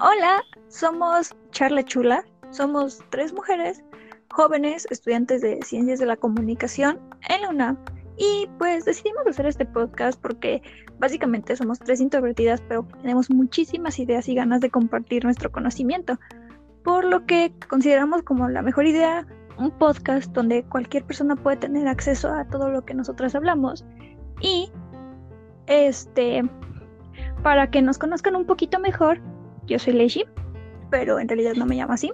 Hola, somos Charla Chula, somos tres mujeres jóvenes estudiantes de Ciencias de la Comunicación en la UNAM. Y pues decidimos hacer este podcast porque básicamente somos tres introvertidas pero tenemos muchísimas ideas y ganas de compartir nuestro conocimiento, por lo que consideramos como la mejor idea un podcast donde cualquier persona puede tener acceso a todo lo que nosotras hablamos y este para que nos conozcan un poquito mejor yo soy Leishi, pero en realidad no me llamo así.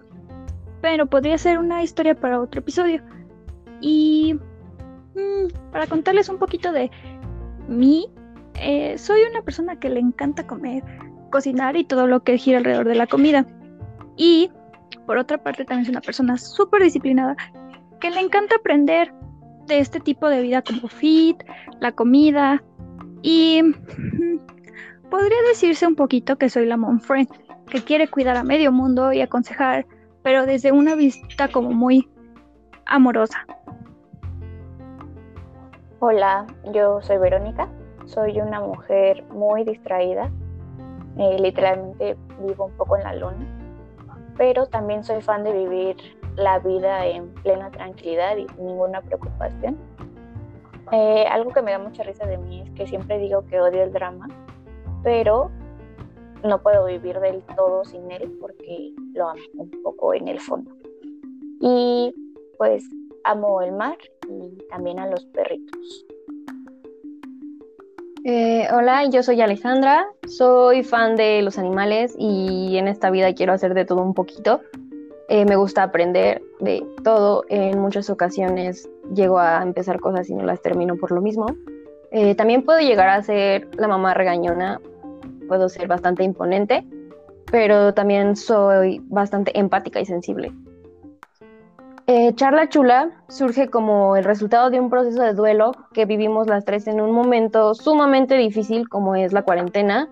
Pero podría ser una historia para otro episodio. Y mm, para contarles un poquito de mí, eh, soy una persona que le encanta comer, cocinar y todo lo que gira alrededor de la comida. Y por otra parte también soy una persona súper disciplinada que le encanta aprender de este tipo de vida como fit, la comida y mm, podría decirse un poquito que soy la mom friend que quiere cuidar a medio mundo y aconsejar, pero desde una vista como muy amorosa. Hola, yo soy Verónica, soy una mujer muy distraída, eh, literalmente vivo un poco en la luna, pero también soy fan de vivir la vida en plena tranquilidad y sin ninguna preocupación. Eh, algo que me da mucha risa de mí es que siempre digo que odio el drama, pero no puedo vivir del todo sin él porque lo amo un poco en el fondo. Y pues amo el mar y también a los perritos. Eh, hola, yo soy Alejandra, soy fan de los animales y en esta vida quiero hacer de todo un poquito. Eh, me gusta aprender de todo, en muchas ocasiones llego a empezar cosas y no las termino por lo mismo. Eh, también puedo llegar a ser la mamá regañona puedo ser bastante imponente, pero también soy bastante empática y sensible. Eh, Charla Chula surge como el resultado de un proceso de duelo que vivimos las tres en un momento sumamente difícil como es la cuarentena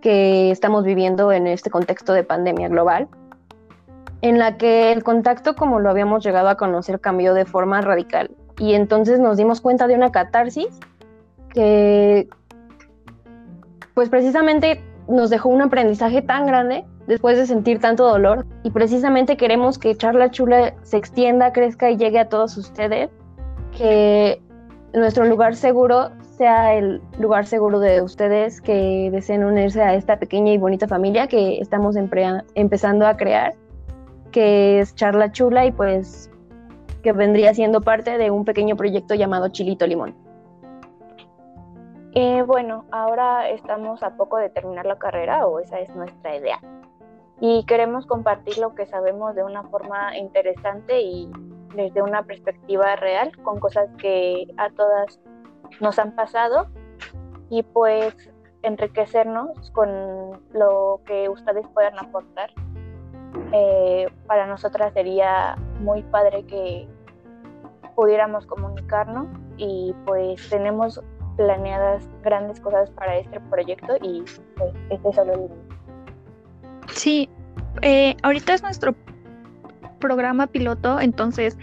que estamos viviendo en este contexto de pandemia global, en la que el contacto como lo habíamos llegado a conocer cambió de forma radical y entonces nos dimos cuenta de una catarsis que pues precisamente nos dejó un aprendizaje tan grande después de sentir tanto dolor y precisamente queremos que Charla Chula se extienda, crezca y llegue a todos ustedes, que nuestro lugar seguro sea el lugar seguro de ustedes que deseen unirse a esta pequeña y bonita familia que estamos empezando a crear, que es Charla Chula y pues que vendría siendo parte de un pequeño proyecto llamado Chilito Limón. Eh, bueno, ahora estamos a poco de terminar la carrera o esa es nuestra idea. Y queremos compartir lo que sabemos de una forma interesante y desde una perspectiva real, con cosas que a todas nos han pasado y pues enriquecernos con lo que ustedes puedan aportar. Eh, para nosotras sería muy padre que pudiéramos comunicarnos y pues tenemos planeadas grandes cosas para este proyecto y pues, este es solo el Sí, eh, ahorita es nuestro programa piloto, entonces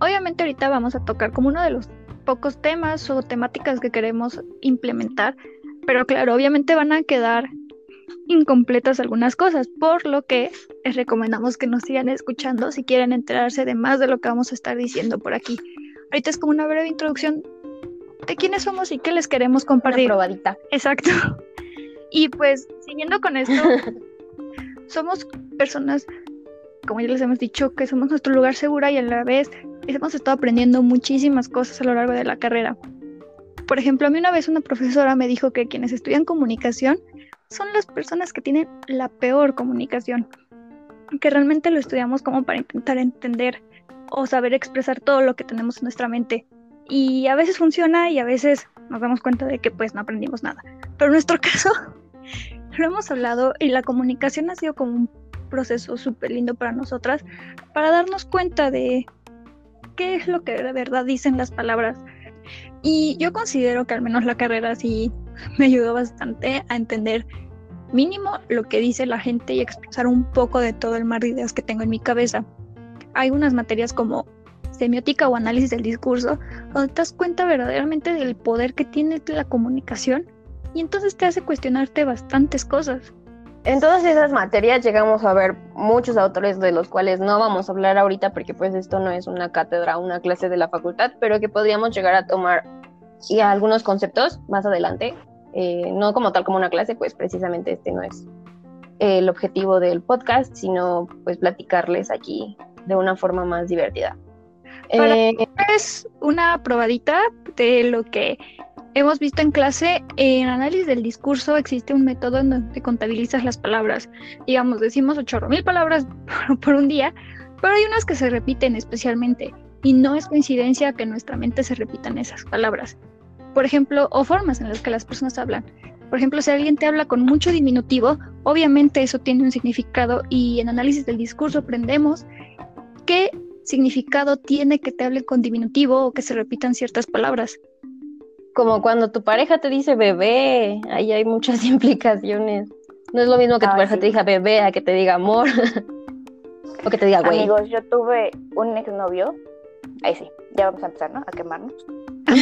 obviamente ahorita vamos a tocar como uno de los pocos temas o temáticas que queremos implementar, pero claro, obviamente van a quedar incompletas algunas cosas, por lo que les recomendamos que nos sigan escuchando si quieren enterarse de más de lo que vamos a estar diciendo por aquí. Ahorita es como una breve introducción de quiénes somos y qué les queremos compartir. Una probadita. Exacto. Y pues, siguiendo con esto, somos personas, como ya les hemos dicho, que somos nuestro lugar seguro y a la vez hemos estado aprendiendo muchísimas cosas a lo largo de la carrera. Por ejemplo, a mí una vez una profesora me dijo que quienes estudian comunicación son las personas que tienen la peor comunicación, que realmente lo estudiamos como para intentar entender o saber expresar todo lo que tenemos en nuestra mente y a veces funciona y a veces nos damos cuenta de que pues no aprendimos nada. Pero en nuestro caso, lo hemos hablado y la comunicación ha sido como un proceso súper lindo para nosotras, para darnos cuenta de qué es lo que de verdad dicen las palabras. Y yo considero que al menos la carrera sí me ayudó bastante a entender mínimo lo que dice la gente y expresar un poco de todo el mar de ideas que tengo en mi cabeza. Hay unas materias como semiótica o análisis del discurso, donde te das cuenta verdaderamente del poder que tiene la comunicación y entonces te hace cuestionarte bastantes cosas. en todas esas materias llegamos a ver muchos autores de los cuales no vamos a hablar ahorita porque pues esto no es una cátedra, una clase de la facultad, pero que podríamos llegar a tomar y algunos conceptos más adelante, eh, no como tal como una clase, pues precisamente este no es el objetivo del podcast, sino pues platicarles aquí de una forma más divertida. Eh, es una probadita de lo que hemos visto en clase, en análisis del discurso existe un método en donde contabilizas las palabras. Digamos, decimos mil palabras por un día, pero hay unas que se repiten especialmente y no es coincidencia que en nuestra mente se repitan esas palabras. Por ejemplo, o formas en las que las personas hablan. Por ejemplo, si alguien te habla con mucho diminutivo, obviamente eso tiene un significado y en análisis del discurso aprendemos qué significado tiene que te hable con diminutivo o que se repitan ciertas palabras como cuando tu pareja te dice bebé, ahí hay muchas implicaciones. No es lo mismo que tu ah, pareja te diga bebé a que te diga amor. o que te diga güey. Amigos, yo tuve un exnovio. Ahí sí, ya vamos a empezar, ¿no? A quemarnos.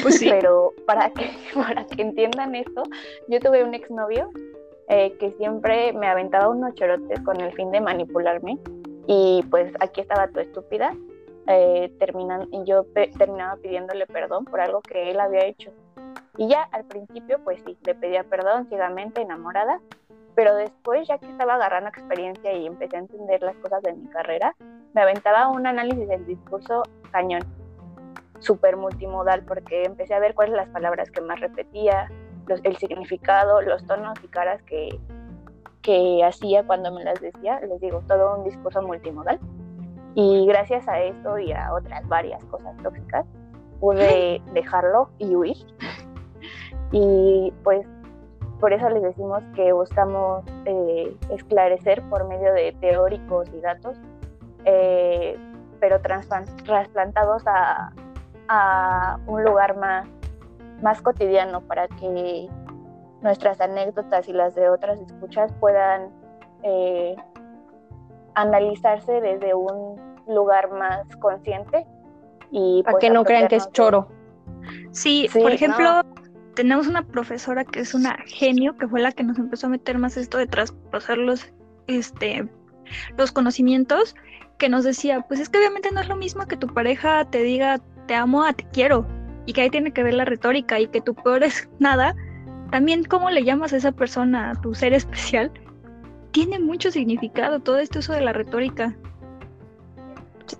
Pues sí. Pero para que, para que entiendan esto, yo tuve un exnovio eh, que siempre me aventaba unos chorotes con el fin de manipularme. Y pues aquí estaba tu estúpida. Eh, terminan, y yo terminaba pidiéndole perdón por algo que él había hecho. Y ya al principio, pues sí, le pedía perdón ciegamente, enamorada, pero después, ya que estaba agarrando experiencia y empecé a entender las cosas de mi carrera, me aventaba un análisis del discurso cañón, súper multimodal, porque empecé a ver cuáles las palabras que más repetía, el significado, los tonos y caras que, que hacía cuando me las decía, les digo, todo un discurso multimodal. Y gracias a esto y a otras varias cosas tóxicas, pude dejarlo y huir. Y pues por eso les decimos que buscamos eh, esclarecer por medio de teóricos y datos, eh, pero trasplantados a, a, un lugar más, más cotidiano para que nuestras anécdotas y las de otras escuchas puedan eh, analizarse desde un lugar más consciente y para que pues, no crean que es choro. Sí, por ejemplo, tenemos una profesora que es una genio, que fue la que nos empezó a meter más esto de traspasar los, este, los conocimientos, que nos decía, pues es que obviamente no es lo mismo que tu pareja te diga te amo a te quiero, y que ahí tiene que ver la retórica, y que tu peor es nada, también cómo le llamas a esa persona, a tu ser especial, tiene mucho significado todo este uso de la retórica.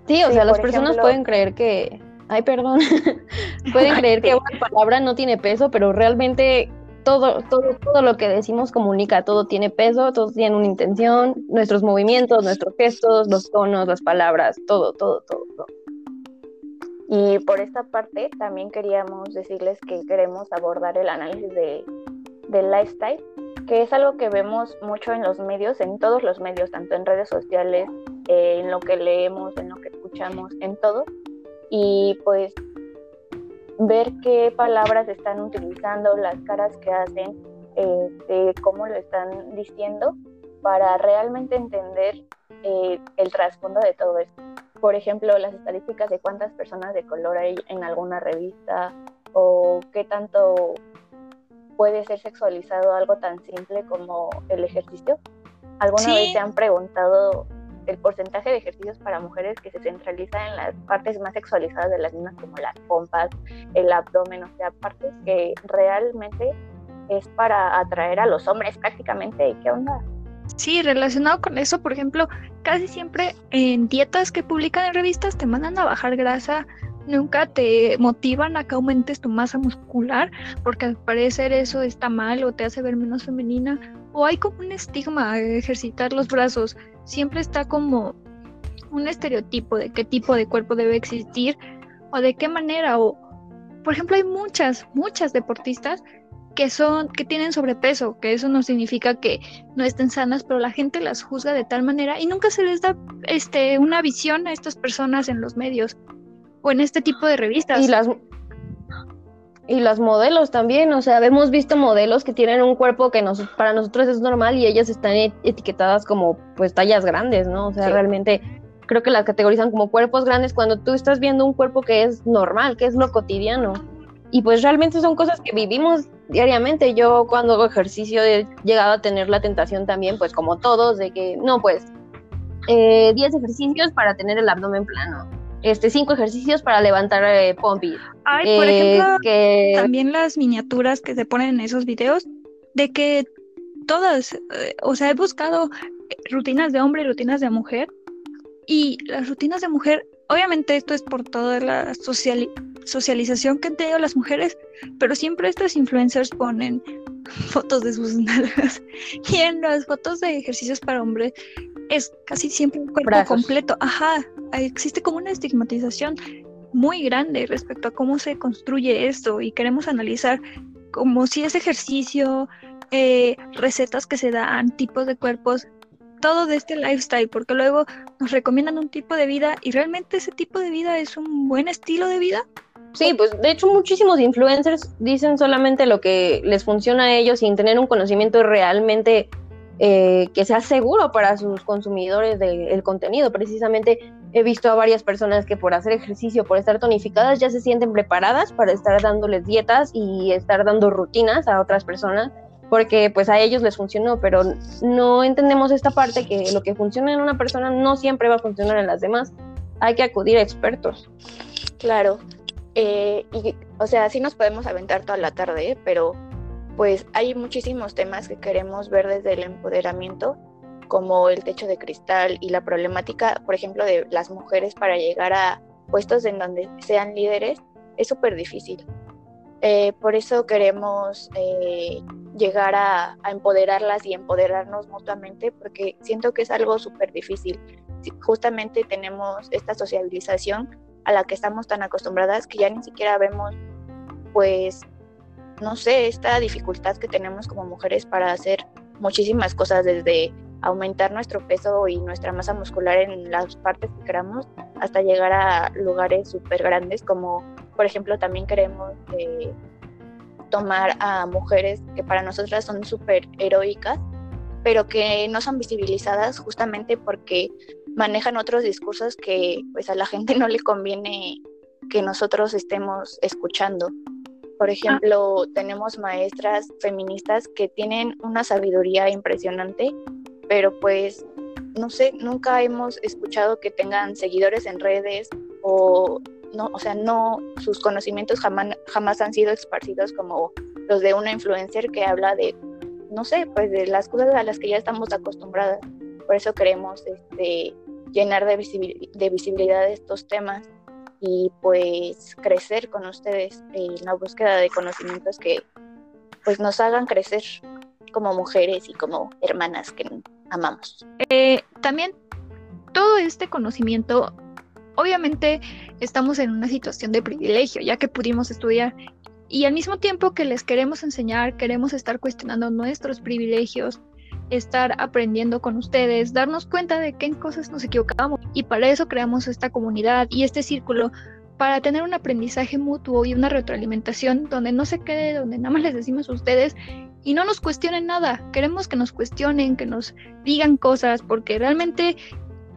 Sí, o sea, las personas pueden creer que, ay, perdón, pueden creer que una palabra no tiene peso, pero realmente todo, todo, todo lo que decimos comunica, todo tiene peso, todo tiene una intención, nuestros movimientos, nuestros gestos, los tonos, las palabras, todo, todo, todo, todo. Y por esta parte también queríamos decirles que queremos abordar el análisis de, del lifestyle, que es algo que vemos mucho en los medios, en todos los medios, tanto en redes sociales, eh, en lo que leemos, en lo que escuchamos, en todo. Y pues ver qué palabras están utilizando, las caras que hacen, eh, cómo lo están diciendo, para realmente entender eh, el trasfondo de todo esto. Por ejemplo, las estadísticas de cuántas personas de color hay en alguna revista o qué tanto puede ser sexualizado algo tan simple como el ejercicio. ¿Alguna vez se han preguntado el porcentaje de ejercicios para mujeres que se centraliza en las partes más sexualizadas de las mismas, como las pompas, el abdomen, o sea, partes que realmente es para atraer a los hombres prácticamente. ¿Qué onda? Sí, relacionado con eso, por ejemplo, casi siempre en dietas que publican en revistas te mandan a bajar grasa, nunca te motivan a que aumentes tu masa muscular, porque al parecer eso está mal o te hace ver menos femenina, o hay como un estigma de ejercitar los brazos. Siempre está como un estereotipo de qué tipo de cuerpo debe existir o de qué manera o por ejemplo hay muchas muchas deportistas que son que tienen sobrepeso, que eso no significa que no estén sanas, pero la gente las juzga de tal manera y nunca se les da este una visión a estas personas en los medios o en este tipo de revistas. Y las y las modelos también, o sea, hemos visto modelos que tienen un cuerpo que nos, para nosotros es normal y ellas están e-, etiquetadas como pues tallas grandes, ¿no? O sea, realmente creo que las categorizan como cuerpos grandes cuando tú estás viendo un cuerpo que es normal, que es lo cotidiano. y pues realmente son cosas que vivimos diariamente. Yo cuando hago ejercicio he llegado a tener la tentación también, pues como todos, de que no, pues 10 eh, ejercicios para tener el abdomen plano. Este, cinco ejercicios para levantar eh, pompis. Ay, por eh, ejemplo, también las miniaturas que se ponen en esos videos, de que todas, eh, o sea, he buscado rutinas de hombre y rutinas de mujer, y las rutinas de mujer, obviamente esto es por toda la socialización que han tenido las mujeres, pero siempre estas influencers ponen fotos de sus nalgas y en las fotos de ejercicios para hombres es casi siempre un cuerpo completo. Ajá, existe como una estigmatización muy grande respecto a cómo se construye esto y queremos analizar como si es ejercicio, eh, recetas que se dan, tipos de cuerpos, todo de este lifestyle, porque luego nos recomiendan un tipo de vida y realmente ese tipo de vida es un buen estilo de vida. Sí, pues de hecho muchísimos influencers dicen solamente lo que les funciona a ellos sin tener un conocimiento realmente eh, que sea seguro para sus consumidores del contenido. Precisamente he visto a varias personas que por hacer ejercicio, por estar tonificadas, ya se sienten preparadas para estar dándoles dietas y estar dando rutinas a otras personas porque pues a ellos les funcionó, pero no entendemos esta parte que lo que funciona en una persona no siempre va a funcionar en las demás. Hay que acudir a expertos. Claro. Eh, y, o sea, sí nos podemos aventar toda la tarde, pero pues hay muchísimos temas que queremos ver desde el empoderamiento, como el techo de cristal y la problemática, por ejemplo, de las mujeres para llegar a puestos en donde sean líderes, es súper difícil. Eh, por eso queremos eh, llegar a, empoderarlas y empoderarnos mutuamente, porque siento que es algo súper difícil. Justamente tenemos esta sociabilización a la que estamos tan acostumbradas que ya ni siquiera vemos, pues, no sé, esta dificultad que tenemos como mujeres para hacer muchísimas cosas, desde aumentar nuestro peso y nuestra masa muscular en las partes que queramos, hasta llegar a lugares súper grandes como por ejemplo, también queremos eh, tomar a mujeres que para nosotras son súper heroicas, pero que no son visibilizadas justamente porque manejan otros discursos que pues a la gente no le conviene que nosotros estemos escuchando. Por ah. ejemplo, tenemos maestras feministas que tienen una sabiduría impresionante, pero pues no sé, nunca hemos escuchado que tengan seguidores en redes o no, o sea, no, sus conocimientos jamás, han sido esparcidos como los de una influencer que habla de, no sé, pues de las cosas a las que ya estamos acostumbradas. Por eso queremos este, llenar de, de visibilidad estos temas y pues crecer con ustedes en la búsqueda de conocimientos que pues nos hagan crecer como mujeres y como hermanas que amamos. Eh, también todo este conocimiento obviamente estamos en una situación de privilegio, ya que pudimos estudiar. Y al mismo tiempo que les queremos enseñar, queremos estar cuestionando nuestros privilegios, estar aprendiendo con ustedes, darnos cuenta de qué cosas nos equivocamos. Y para eso creamos esta comunidad y este círculo, para tener un aprendizaje mutuo y una retroalimentación donde no se quede, donde nada más les decimos a ustedes y no nos cuestionen nada. Queremos que nos cuestionen, que nos digan cosas, porque realmente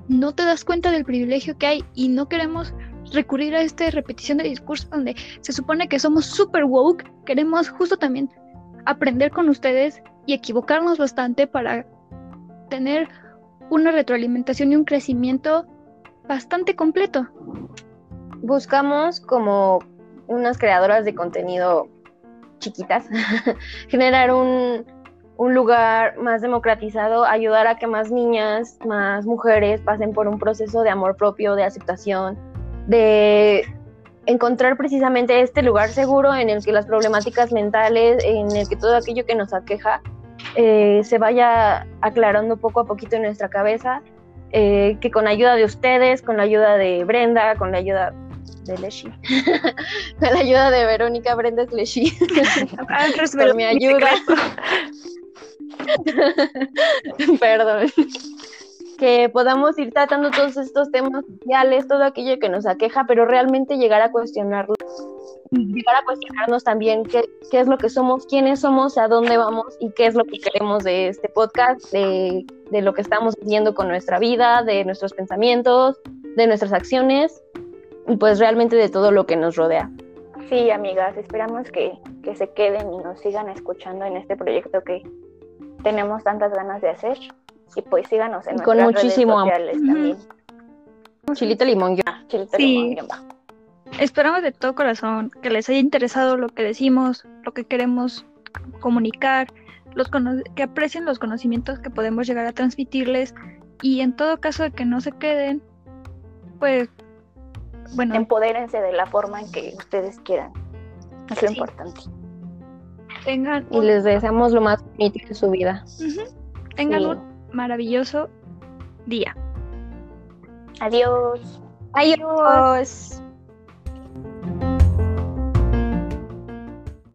no te das cuenta del privilegio que hay y no queremos recurrir a esta repetición de discurso donde se supone que somos super woke, queremos justo también aprender con ustedes y equivocarnos bastante para tener una retroalimentación y un crecimiento bastante completo. Buscamos como unas creadoras de contenido chiquitas generar un, un lugar más democratizado, ayudar a que más niñas, más mujeres pasen por un proceso de amor propio, de aceptación, de encontrar precisamente este lugar seguro en el que las problemáticas mentales, en el que todo aquello que nos aqueja, eh, se vaya aclarando poco a poquito en nuestra cabeza, eh, que con ayuda de ustedes, con la ayuda de Brenda, con la ayuda de Leshi, con la ayuda de Verónica Brenda es Leshi, por mi ayuda, Perdón. Que podamos ir tratando todos estos temas sociales, todo aquello que nos aqueja, pero realmente llegar a cuestionarlo. Llegar a cuestionarnos también qué, qué es lo que somos, quiénes somos, a dónde vamos y qué es lo que queremos de este podcast, de, de lo que estamos haciendo con nuestra vida, de nuestros pensamientos, de nuestras acciones y pues realmente de todo lo que nos rodea. Sí, amigas, esperamos que, que se queden y nos sigan escuchando en este proyecto que tenemos tantas ganas de hacer. Y pues síganos en Con muchísimo redes amor. también. Chilito limón. Ah, Chilito Sí. Limón. Esperamos de todo corazón que les haya interesado lo que decimos, lo que queremos comunicar, los cono- que aprecien los conocimientos que podemos llegar a transmitirles y en todo caso de que no se queden, pues bueno, Empodérense de la forma en que ustedes quieran. Es lo Sí. importante. tengan Y un, les deseamos lo más bonito de su vida. Ujú. tengan Sí. un maravilloso día. Adiós. Adiós.